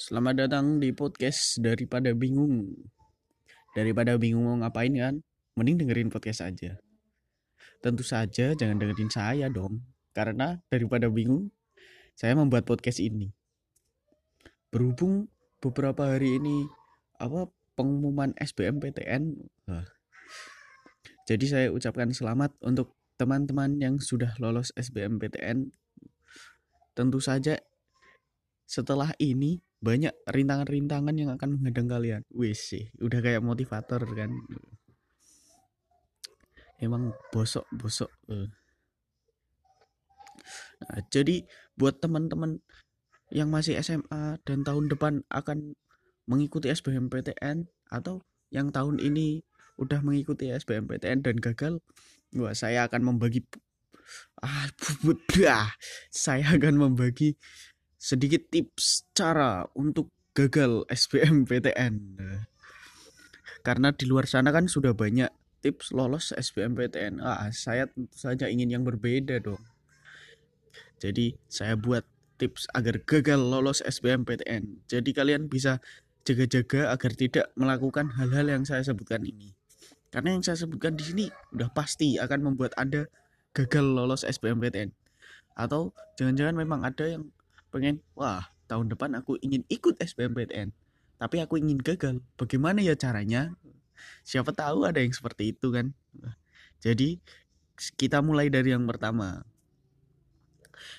Selamat datang di podcast daripada bingung. Daripada bingung mau ngapain kan, mending dengerin podcast aja. Tentu saja jangan dengerin saya dong, karena daripada bingung, saya membuat podcast ini. Berhubung beberapa hari ini apa pengumuman SBMPTN, jadi saya ucapkan selamat untuk teman-teman yang sudah lolos SBMPTN. Tentu saja setelah ini banyak rintangan-rintangan yang akan menghadang kalian. Wis sih, udah kayak motivator kan. Emang bosok-bosok. eh. Nah, jadi buat teman-teman yang masih SMA dan tahun depan akan mengikuti SBMPTN atau yang tahun ini udah mengikuti SBMPTN dan gagal, wah saya akan membagi ah saya akan membagi sedikit tips cara untuk gagal SBMPTN. Karena di luar sana kan sudah banyak tips lolos SBMPTN. Ah, saya tentu saja ingin yang berbeda dong. Jadi saya buat tips agar gagal lolos SBMPTN. Jadi kalian bisa jaga-jaga agar tidak melakukan hal-hal yang saya sebutkan ini. Karena yang saya sebutkan di sini udah pasti akan membuat Anda gagal lolos SBMPTN. Atau jangan-jangan memang ada yang pengen wah tahun depan aku ingin ikut SBMPTN tapi aku ingin gagal. Bagaimana ya caranya? Siapa tahu ada yang seperti itu kan. Jadi kita mulai dari yang pertama.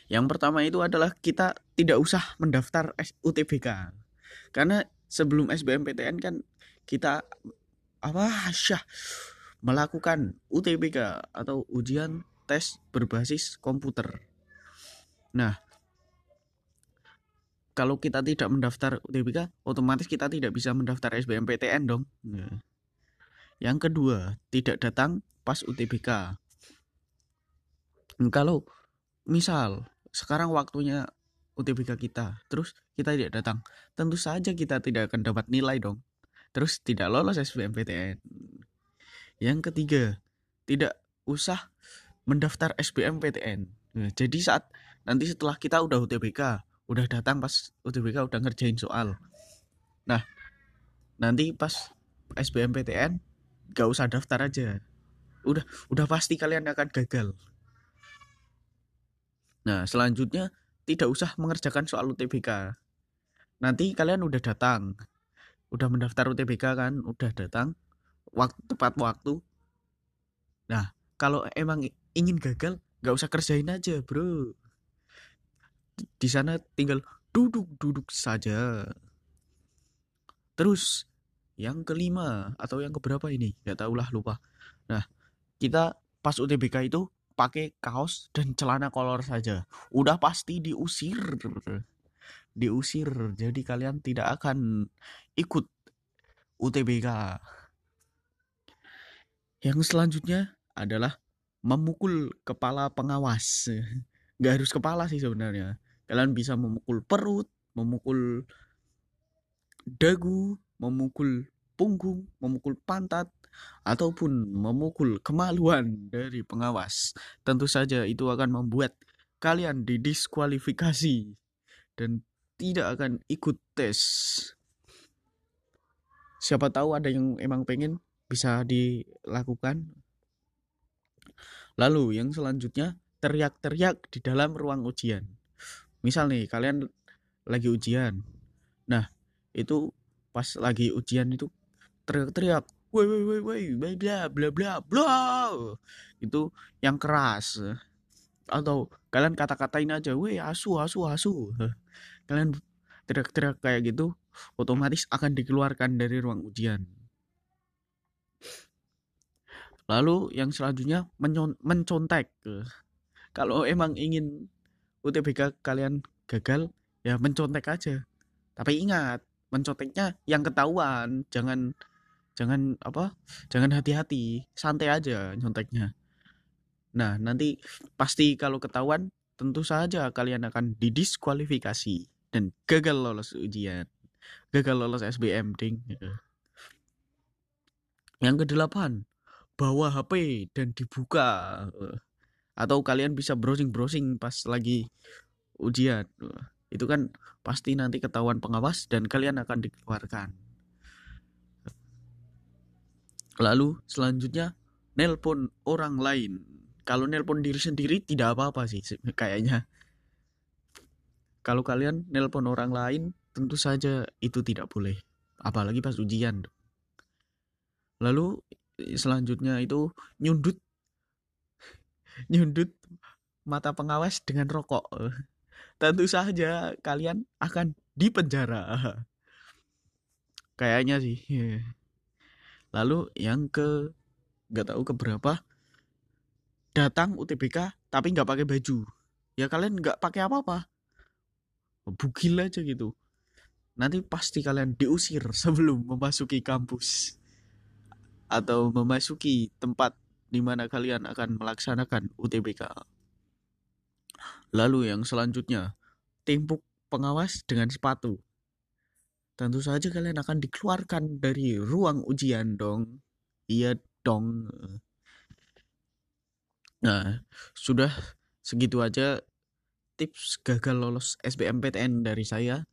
Yang pertama itu adalah kita tidak usah mendaftar UTBK karena sebelum SBMPTN kan kita apa syah melakukan UTBK atau ujian tes berbasis komputer. Nah kalau kita tidak mendaftar UTBK, otomatis kita tidak bisa mendaftar SBMPTN dong. Nah. Yang kedua, tidak datang pas UTBK. Kalau misal sekarang waktunya UTBK kita, terus kita tidak datang, tentu saja kita tidak akan dapat nilai dong. Terus tidak lolos SBMPTN. Yang ketiga, tidak usah mendaftar SBMPTN. Nah, jadi saat nanti setelah kita udah UTBK, udah datang pas UTBK udah ngerjain soal. Nah, nanti pas SBMPTN gak usah daftar aja. Udah udah pasti kalian akan gagal. Nah, selanjutnya tidak usah mengerjakan soal UTBK. Nanti kalian udah datang. Udah mendaftar UTBK kan, udah datang waktu tepat waktu. Nah, kalau emang ingin gagal, gak usah kerjain aja, Bro di sana tinggal duduk-duduk saja. Terus yang kelima atau yang keberapa ini? Gak tau lah lupa. Nah, kita pas UTBK itu pakai kaos dan celana kolor saja. Udah pasti diusir. Diusir. Jadi kalian tidak akan ikut UTBK. Yang selanjutnya adalah memukul kepala pengawas. Gak harus kepala sih sebenarnya kalian bisa memukul perut, memukul dagu, memukul punggung, memukul pantat, ataupun memukul kemaluan dari pengawas. Tentu saja itu akan membuat kalian didiskualifikasi dan tidak akan ikut tes. Siapa tahu ada yang emang pengen bisa dilakukan. Lalu yang selanjutnya teriak-teriak di dalam ruang ujian misal nih kalian lagi ujian. Nah itu pas lagi ujian itu teriak-teriak woi woi woi woi bla bla bla bla itu yang keras. Atau kalian kata-katain aja woi asu asu asu. Kalian teriak-teriak kayak gitu otomatis akan dikeluarkan dari ruang ujian. Lalu yang selanjutnya mencontek. Kalau emang ingin UTBK kalian gagal ya mencontek aja. Tapi ingat menconteknya yang ketahuan jangan jangan apa jangan hati-hati santai aja nyonteknya. Nah nanti pasti kalau ketahuan tentu saja kalian akan didiskualifikasi dan gagal lolos ujian gagal lolos SBM ding. Yang kedelapan bawa HP dan dibuka atau kalian bisa browsing-browsing pas lagi ujian. Itu kan pasti nanti ketahuan pengawas dan kalian akan dikeluarkan. Lalu selanjutnya nelpon orang lain. Kalau nelpon diri sendiri tidak apa-apa sih kayaknya. Kalau kalian nelpon orang lain tentu saja itu tidak boleh. Apalagi pas ujian. Lalu selanjutnya itu nyundut nyundut mata pengawas dengan rokok. Tentu saja kalian akan dipenjara. Kayaknya sih. Lalu yang ke nggak tahu keberapa datang UTBK tapi nggak pakai baju. Ya kalian nggak pakai apa-apa. Bugil aja gitu. Nanti pasti kalian diusir sebelum memasuki kampus atau memasuki tempat di mana kalian akan melaksanakan UTBK. Lalu yang selanjutnya, timpuk pengawas dengan sepatu. Tentu saja kalian akan dikeluarkan dari ruang ujian dong. Iya dong. Nah, sudah segitu aja tips gagal lolos SBMPTN dari saya.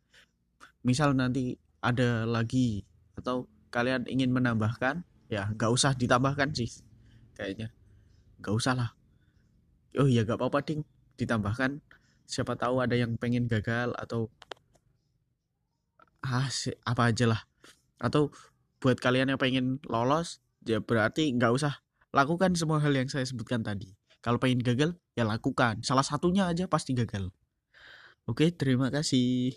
Misal nanti ada lagi atau kalian ingin menambahkan, ya nggak usah ditambahkan sih, kayaknya. Nggak usah lah. Oh iya gak apa-apa ding. Ditambahkan siapa tahu ada yang pengen gagal atau ah apa aja lah. Atau buat kalian yang pengen lolos ya berarti nggak usah. Lakukan semua hal yang saya sebutkan tadi. Kalau pengen gagal ya lakukan. Salah satunya aja pasti gagal. Oke terima kasih